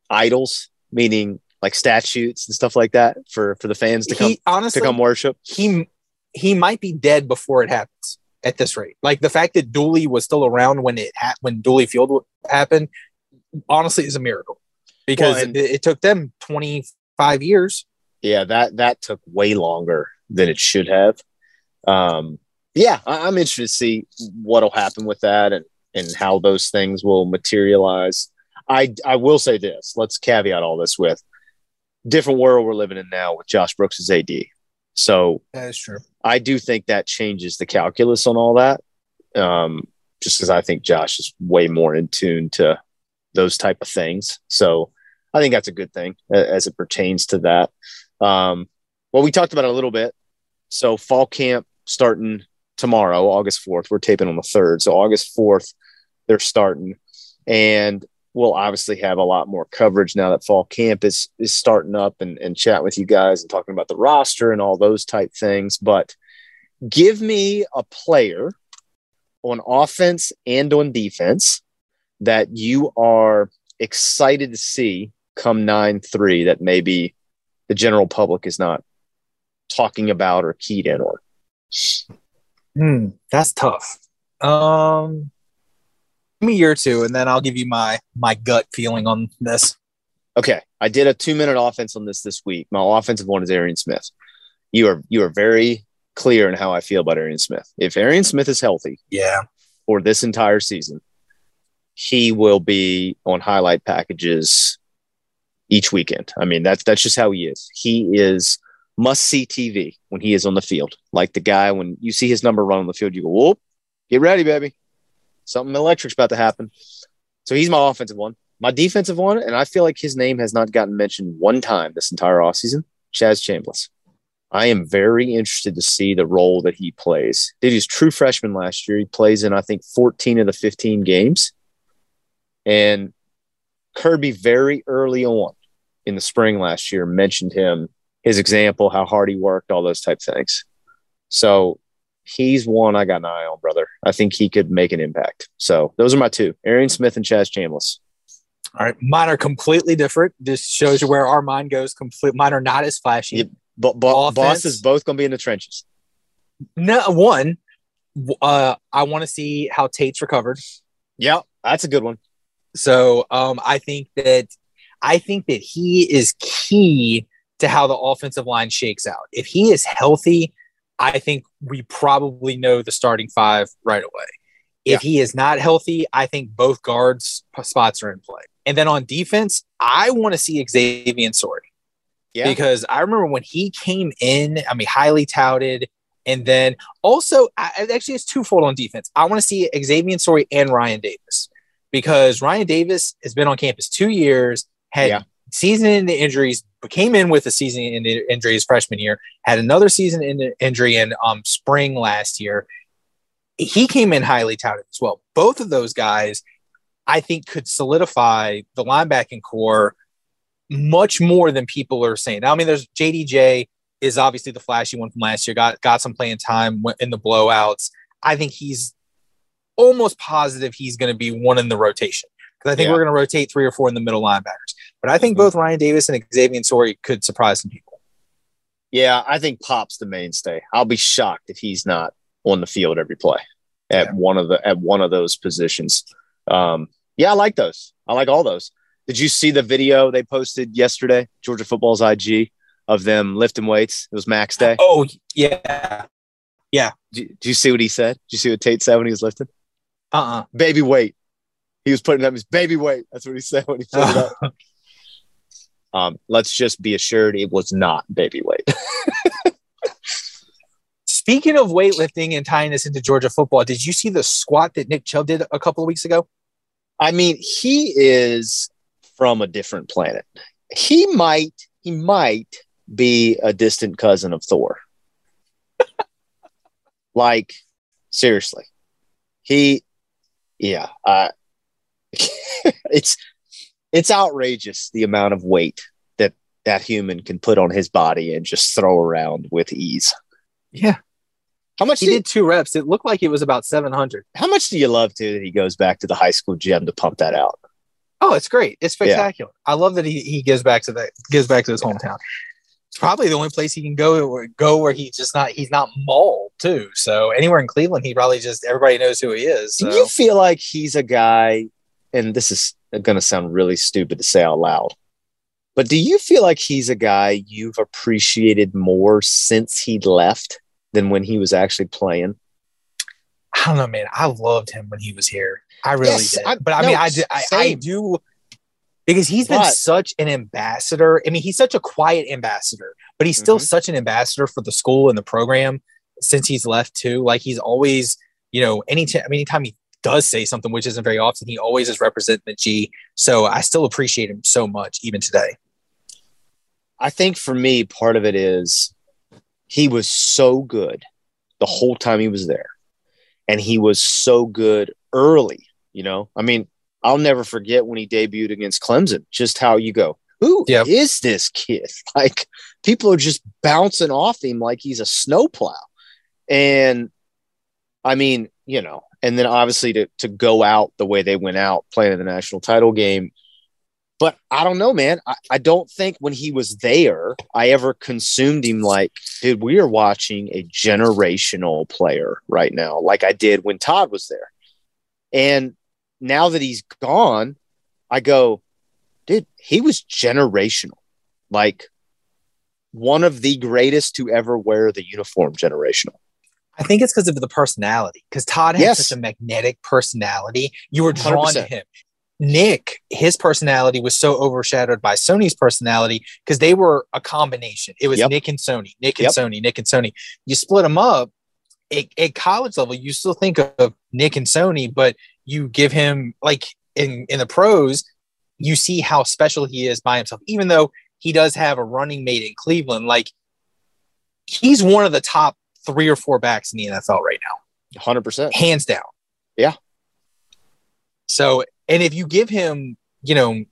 idols, meaning like statutes and stuff like that for for the fans to come He honestly to come worship. he he might be dead before it happens at this rate. Like the fact that Dooley was still around when it ha- when Dooley Field happened, honestly, is a miracle because Well, and- it, it took them twenty five years. Yeah, that that took way longer than it should have. Um, yeah, I, I'm interested to see what'll happen with that and and how those things will materialize. I I will say this. Let's caveat all this with different world we're living in now with Josh Brooks as AD. So That is true. I do think that changes the calculus on all that. Um, just because I think Josh is way more in tune to those type of things. So I think that's a good thing as it pertains to that. Um, well, we talked about it a little bit. So fall camp starting tomorrow, August 4th. We're taping on the 3rd. So August 4th, they're starting. And we'll obviously have a lot more coverage now that fall camp is is starting up and, and chat with you guys and talking about the roster and all those type things. But give me a player on offense and on defense that you are excited to see come 9-3 that maybe the general public is not talking about or keyed in on? Hmm, that's tough. Um, give me a year or two, and then I'll give you my my gut feeling on this. Okay, I did a two minute offense on this this week. My offensive one is Arian Smith. You are you are very clear in how I feel about Arian Smith. If Arian Smith is healthy, Yeah, for this entire season, he will be on highlight packages each weekend. I mean, that's that's just how he is. He is must see TV when he is on the field. Like the guy when you see his number run on the field, you go, "Whoop, get ready, baby! Something electric's about to happen." So he's my offensive one. My defensive one, and I feel like his name has not gotten mentioned one time this entire offseason, Chaz Chambliss. I am very interested to see the role that he plays. Did he's true freshman last year. He plays in, I think, 14 of the 15 games. And Kirby very early on in the spring last year mentioned him, his example, how hard he worked, all those type things. So he's one I got an eye on, brother. I think he could make an impact. So those are my two, Arian Smith and Chaz Chambliss. all right. Mine are completely different. This shows you where our mind goes. Complete. Mine are not as flashy. Yep. But bo- boss is both going to be in the trenches. No, one. Uh, I want to see how Tate's recovered. Yeah, that's a good one. So um, I think that I think that he is key to how the offensive line shakes out. If he is healthy, I think we probably know the starting five right away. If he is not healthy, I think both guards spots are in play. And then on defense, I want to see Xavian Sorey Yeah. because I remember when he came in, I mean, highly touted. And then also, I, actually, it's twofold on defense. I want to see Xavian Sorey and Rian Davis because Rian Davis has been on campus two years, had Yeah. season ending injuries, came in with a season ending injury his freshman year, had another season ending injury in um, spring last year. He came in highly touted as well. Both of those guys, I think, could solidify the linebacking core much more than people are saying. Now, I mean, there's JDJ is obviously the flashy one from last year. Got got some playing time in the blowouts. I think he's almost positive he's going to be one in the rotation I think Yeah. we're going to rotate three or four in the middle linebackers. But I think Mhm. both Rian Davis and Xavian Sorey could surprise some people. Yeah, I think Pop's the mainstay. I'll be shocked if he's not on the field every play at Yeah. one of the at one of those positions. Um, yeah, I like those. I like all those. Did you see the video they posted yesterday, Georgia Football's IG, of them lifting weights? It was Max Day. Oh yeah, yeah. Do, you see what he said? Did you see what Tate said when he was lifting? uh uh Baby weight. He was putting up his baby weight. That's what he said when he put it up. [laughs] Um, let's just be assured it was not baby weight. [laughs] Speaking of weightlifting and tying this into Georgia football, did you see the squat that Nick Chubb did a couple of weeks ago? I mean, he is from a different planet. He might, he might be a distant cousin of Thor. [laughs] like, seriously, he, yeah, uh, [laughs] it's it's outrageous the amount of weight that that human can put on his body and just throw around with ease. Yeah, How much? he did two reps. It looked like it was about seven hundred. how much do you love to that he goes back to the high school gym to pump that out? Oh, it's great. It's spectacular. I love that he, he gives back to that gives back to his hometown. It's probably the only place he can go where go where he's just not he's not mauled too. So anywhere in Cleveland, he probably just everybody knows who he is. Do you feel like he's a guy, and this is going to sound really stupid to say out loud, but do you feel like he's a guy you've appreciated more since he left than when he was actually playing? I don't know, man. I loved him when he was here. I really Yes, did. I- but I no, mean, I, do, I, I do because he's been But- such an ambassador. I mean, he's such a quiet ambassador, but he's still Mhm. such an ambassador for the school and the program since he's left too. Like he's always, you know, anytime, I mean, anytime he does say something, which isn't very often, he always is representing the G. So I still appreciate him so much, even today. I think for me, part of it is he was so good the whole time he was there. And he was so good early, you know. I mean, I'll never forget when he debuted against Clemson, just how you go, who is Yep. this kid? [laughs] Like people are just bouncing off him like he's a snowplow. And I mean, you know, and then obviously to to go out the way they went out playing in the national title game. But I don't know, man. I, I don't think when he was there, I ever consumed him like, dude, we are watching a generational player right now, like I did when Todd was there. And now that he's gone, I go, dude, he was generational. Like one of the greatest to ever wear the uniform generational. I think it's because of the personality. Because Todd has Yes. such a magnetic personality, you were drawn to 100%. him. Nick, his personality was so overshadowed by Sony's personality because they were a combination. It was Yep. Nick and Sony, Nick and Yep. Sony, Nick and Sony. You split them up. At, at college level, you still think of Nick and Sony, but you give him like in in the pros, you see how special he is by himself. Even though he does have a running mate in Cleveland, like he's one of the top three or four backs in the NFL right now, 100%. hands down. Yeah. So, and if you give him, you know,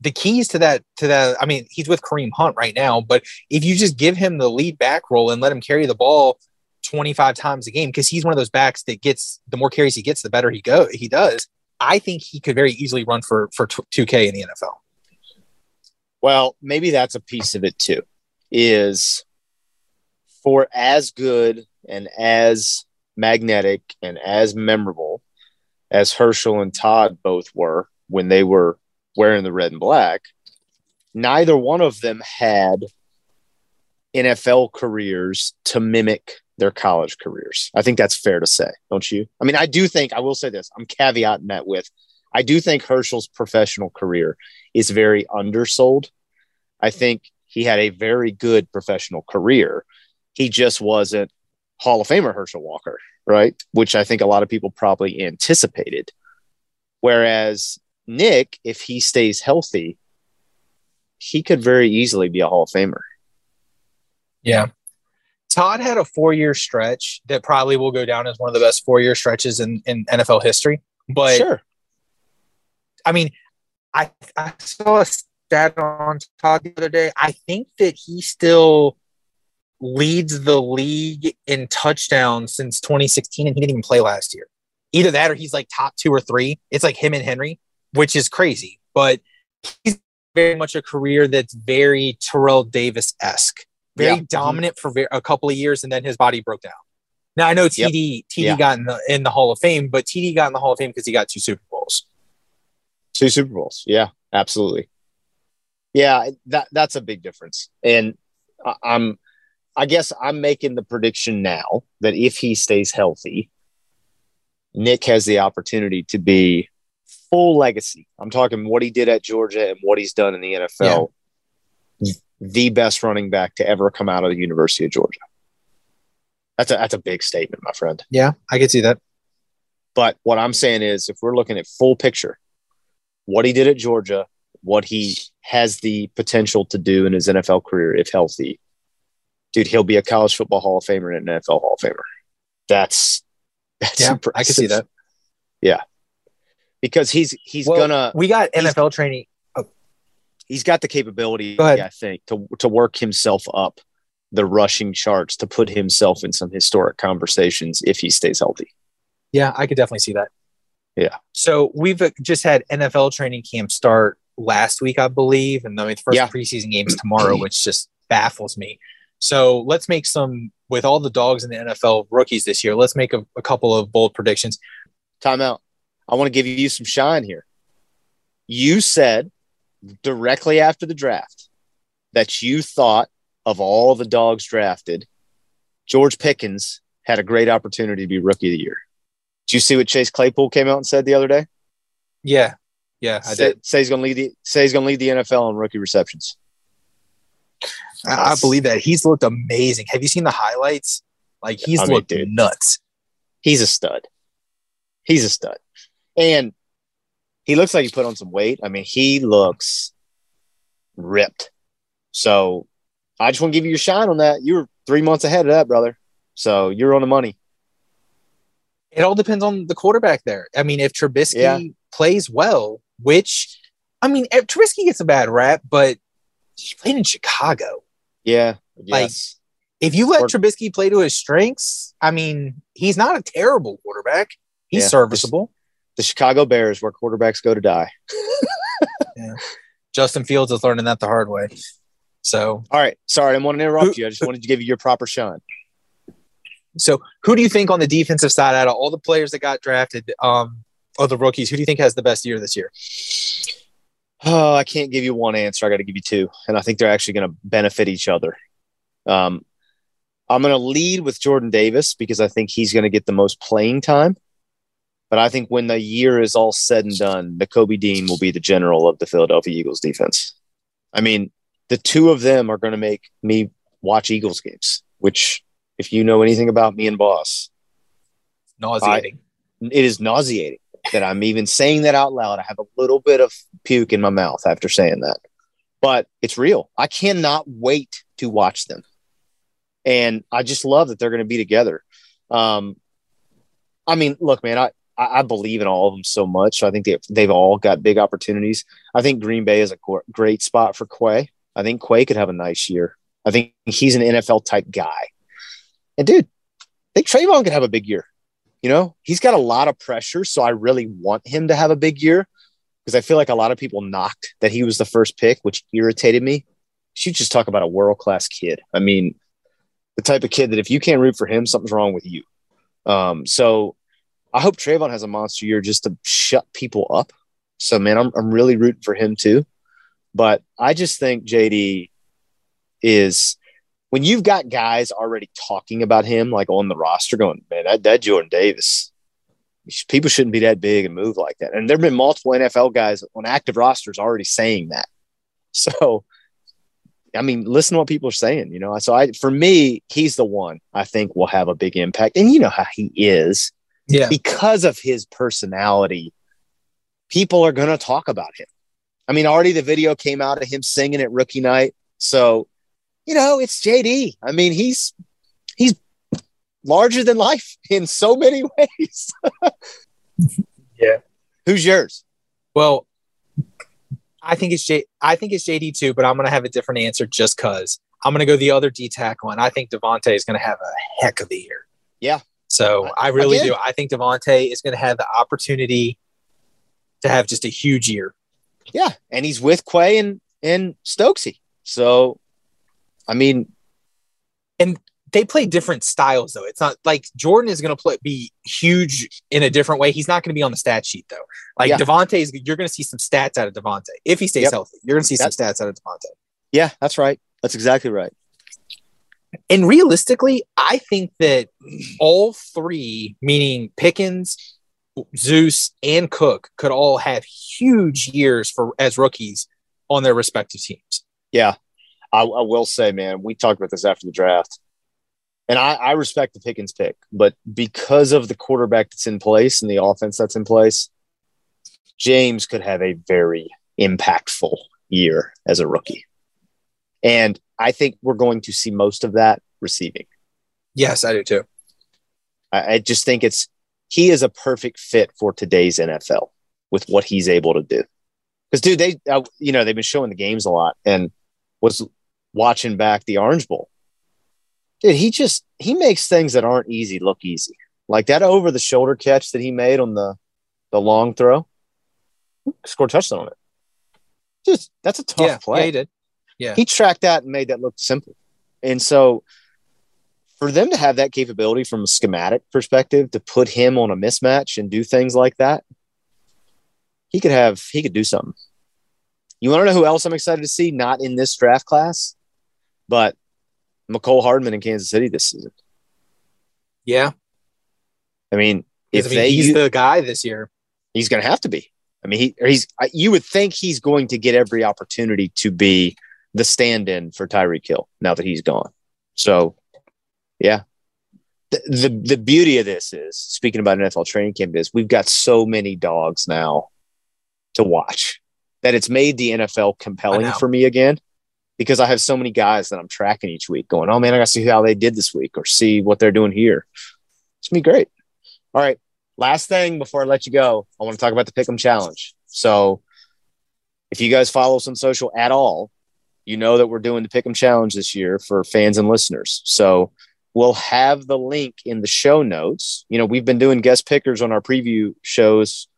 the keys to that, to that, I mean, he's with Kareem Hunt right now, but if you just give him the lead back role and let him carry the ball 25 times a game, because he's one of those backs that gets the more carries he gets, the better he go, he does. I think he could very easily run for for 2K in the NFL. Well, maybe that's a piece of it too. Is for as good and as magnetic and as memorable as Herschel and Todd both were when they were wearing the red and black, neither one of them had NFL careers to mimic their college careers. I think that's fair to say, don't you? I mean, I do think I will say this. I'm caveating that with I do think Herschel's professional career is very undersold. I think he had a very good professional career. He just wasn't Hall of Famer Herschel Walker, right? Which I think a lot of people probably anticipated. Whereas Nick, if he stays healthy, he could very easily be a Hall of Famer. Yeah. Todd had a four year stretch that probably will go down as one of the best four year stretches in, in NFL history. But sure. I mean, I I saw a stat on Todd the other day. I think that he still leads the league in touchdowns since 2016, and he didn't even play last year. Either that or he's like top two or three. It's like him and Henry, which is crazy. But he's very much a career that's very Terrell Davis esque, very Yeah. dominant for a couple of years, and then his body broke down. Now I know Yep. TD TD Yeah. got in the in the Hall of Fame, but TD got in the Hall of Fame because he got two Super Bowls. Two Super Bowls. Yeah, absolutely. Yeah, that that's a big difference. And I'm I guess I'm making the prediction now that if he stays healthy, Nick has the opportunity to be full legacy. I'm talking what he did at Georgia and what he's done in the NFL. The best running back to ever come out of the University of Georgia. That's a that's a big statement, my friend. Yeah, I could see that. But what I'm saying is, if we're looking at full picture, what he did at Georgia, what he has the potential to do in his NFL career if healthy, dude, he'll be a college football Hall of Famer and an NFL Hall of Famer. That's that's Yeah, I can see that. Yeah, because he's he's Well, gonna We got NFL training. he's got the capability, Go. I think, to to work himself up the rushing charts to put himself in some historic conversations if he stays healthy. Yeah, I could definitely see that. Yeah. So we've uh, just had NFL training camp start last week, I believe, and I mean the first Yeah. preseason games tomorrow, [clears throat] which just baffles me. So let's make some with all the dogs in the NFL rookies this year. Let's make a, a couple of bold predictions. Timeout. I want to give you some shine here. You said directly after the draft that you thought of all the dogs drafted, George Pickens had a great opportunity to be rookie of the year. Did you see what Chase Claypool came out and said the other day? Yeah, yeah, I say, did. say he's going to lead the say he's going to lead the NFL in rookie receptions. I, I believe that he's looked amazing. Have you seen the highlights? Like he's I mean, looked dude. nuts. He's a stud. He's a stud. And he looks like he put on some weight. I mean, he looks ripped. So I just want to give you your shine on that. You were three months ahead of that, brother. So you're on the money. It all depends on the quarterback there. I mean, if Trubisky Yeah. plays well, which I mean, if Trubisky gets a bad rap, but he played in Chicago. Yeah. Like- Yes. If you let Or- Trubisky play to his strengths, I mean, he's not a terrible quarterback. He's Yeah. serviceable. the Chicago Bears, where quarterbacks go to die. [laughs] [laughs] Justin Fields is learning that the hard way. So, All right. Sorry, I didn't want to interrupt you. I just wanted to give you your proper shine. so who do you think on the defensive side out of all the players that got drafted, um, or the rookies, who do you think has the best year this year? Oh, I can't give you one answer. I got to give you two, and I think they're actually going to benefit each other. Um, I'm going to lead with Jordan Davis because I think he's going to get the most playing time. But I think when the year is all said and done, Kobe Dean will be the general of the Philadelphia Eagles defense. I mean, the two of them are going to make me watch Eagles games, which, if you know anything about me and Boss, Nauseating. it is nauseating that I'm even saying that out loud. I have a little bit of puke in my mouth after saying that, but it's real. I cannot wait to watch them. And I just love that they're going to be together. Um, I mean, look, man, I, I believe in all of them so much. I think they, they've all got big opportunities. I think Green Bay is a gr- great spot for Quay. I think Quay could have a nice year. I think he's an NFL type guy. And dude, I think Travon could have a big year. You know, he's got a lot of pressure. So I really want him to have a big year because I feel like a lot of people knocked that he was the first pick, which irritated me. You just talk about a world class kid. I mean, the type of kid that if you can't root for him, something's wrong with you. Um, so I hope Travon has a monster year just to shut people up. So, man, I'm, I'm really rooting for him too. But I just think JD is when you've got guys already talking about him, like on the roster, going, man, that, that Jordan Davis, people shouldn't be that big and move like that. And there have been multiple NFL guys on active rosters already saying that. [laughs] So, I mean, listen to what people are saying, you know. So I for me, he's the one I think will have a big impact. And you know how he is Yeah. because of his personality, people are going to talk about him. I mean, already the video came out of him singing at rookie night. So, you know, it's JD. I mean, he's he's larger than life in so many [laughs] ways. Yeah. Who's yours? Well, I think it's J. I think it's JD too, but I'm going to have a different answer just because I'm going to go the other D tackle, and I think Devonte is going to have a heck of a year. Yeah. So I really Again. do. I think Devonte is going to have the opportunity to have just a huge year. Yeah, and he's with Quay and and Stokesy. So, I mean, and They play different styles though. It's not like Jordan is going to play be huge in a different way. He's not going to be on the stat sheet though. Like Yeah. Devonte is. You're going to see some stats out of Devonte if he stays Yep. healthy. You're going to see some stats out of Devonte. yeah, that's right. That's exactly right. And realistically, I think that all three, meaning Pickens, Zeus, and Cook, could all have huge years for as rookies on their respective teams. Yeah, I, I will say, man, we talked about this after the draft, and I, I respect the Pickens pick, but because of the quarterback that's in place and the offense that's in place, James could have a very impactful year as a rookie, and I think we're going to see most of that receiving. Yes, I do too. I, I just think it's he is a perfect fit for today's NFL with what he's able to do. Because, dude, they uh, you know they've been showing the games a lot, and was watching back the Orange Bowl. Dude, he just he makes things that aren't easy look easy, like that over the shoulder catch that he made on the the long throw. Scored a touchdown on it. Just that's a tough yeah, play yeah, he did. he tracked that and made that look simple. And so for them to have that capability from a schematic perspective to put him on a mismatch and do things like that, he could have he could do something. You want to know who else I'm excited to see? Not in this draft class, but Mecole Hardman in Kansas City this season. Yeah, I mean, if I mean, they he's use- the guy this year. he's going to have to be. I mean, he or he's. You would think he's going to get every opportunity to be the stand-in for Tyreek Hill now that he's gone. So, yeah. The, the the beauty of this is speaking about NFL training camp is we've got so many dogs now to watch that it's made the NFL compelling for me again because I have so many guys that I'm tracking each week going, oh man, I got to see how they did this week or see what they're doing here. It's going to be great. All right. Last thing before I let you go, I want to talk about the Pick'em Challenge. So if you guys follow us on social at all, you know that we're doing the Pick'em Challenge this year for fans and listeners. So we'll have the link in the show notes. You know, we've been doing guest pickers on our preview shows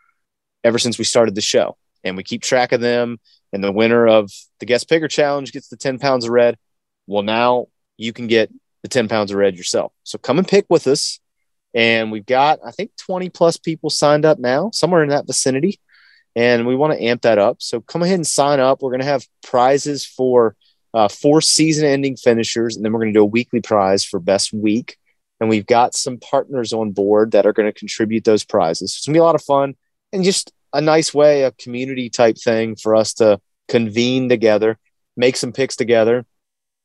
ever since we started the show, and we keep track of them. And the winner of the guest picker challenge gets the 10 pounds of red. Well, now you can get the 10 pounds of red yourself. So come and pick with us. And we've got, I think, 20 plus people signed up now, somewhere in that vicinity. And we want to amp that up. So come ahead and sign up. We're going to have prizes for uh, four season ending finishers. And then we're going to do a weekly prize for best week. And we've got some partners on board that are going to contribute those prizes. It's going to be a lot of fun and just a nice way, a community type thing for us to convene together, make some picks together,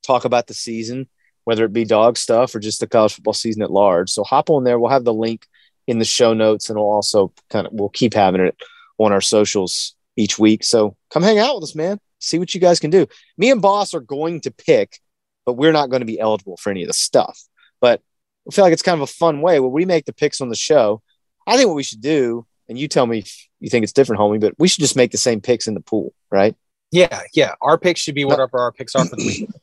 talk about the season, whether it be dog stuff or just the college football season at large. So hop on there. We'll have the link in the show notes and we'll also kind of we'll keep having it on our socials each week. So come hang out with us, man. See what you guys can do. Me and Boss are going to pick, but we're not going to be eligible for any of the stuff. But I feel like it's kind of a fun way where we make the picks on the show. I think what we should do, and you tell me if you think it's different, homie, but we should just make the same picks in the pool, right? Yeah, yeah. Our picks should be whatever our picks are for the week. [clears throat]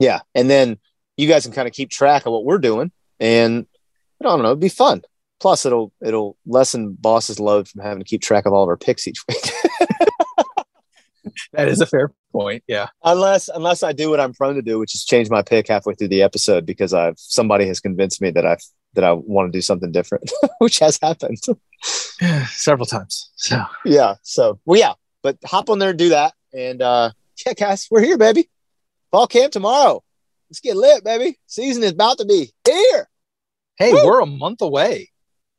Yeah. And then you guys can kind of keep track of what we're doing and I don't know, it'd be fun. Plus it'll it'll lessen boss's load from having to keep track of all of our picks each week. [laughs] that is a fair point. Yeah. unless unless I do what I'm prone to do, which is change my pick halfway through the episode because I've somebody has convinced me that I've that I want to do something different, [laughs] which has happened. [laughs] [sighs] Several times. So yeah. So well yeah, but hop on there and do that. And uh yeah, guys, we're here, baby. Fall camp tomorrow. Let's get lit, baby. Season is about to be here. hey, Woo! we're a month away.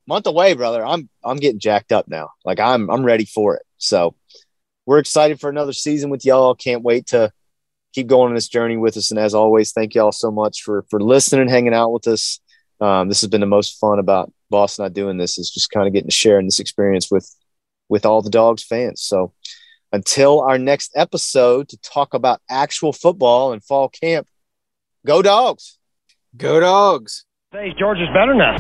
Month away, brother. I'm I'm getting jacked up now. Like I'm I'm ready for it. So we're excited for another season with y'all. Can't wait to keep going on this journey with us. And as always, thank y'all so much for for listening and hanging out with us. Um, this has been the most fun about Boston not doing this is just kind of getting to share in this experience with with all the dogs fans. So until our next episode to talk about actual football and fall camp, go dogs. Go dogs. Say, George is better now.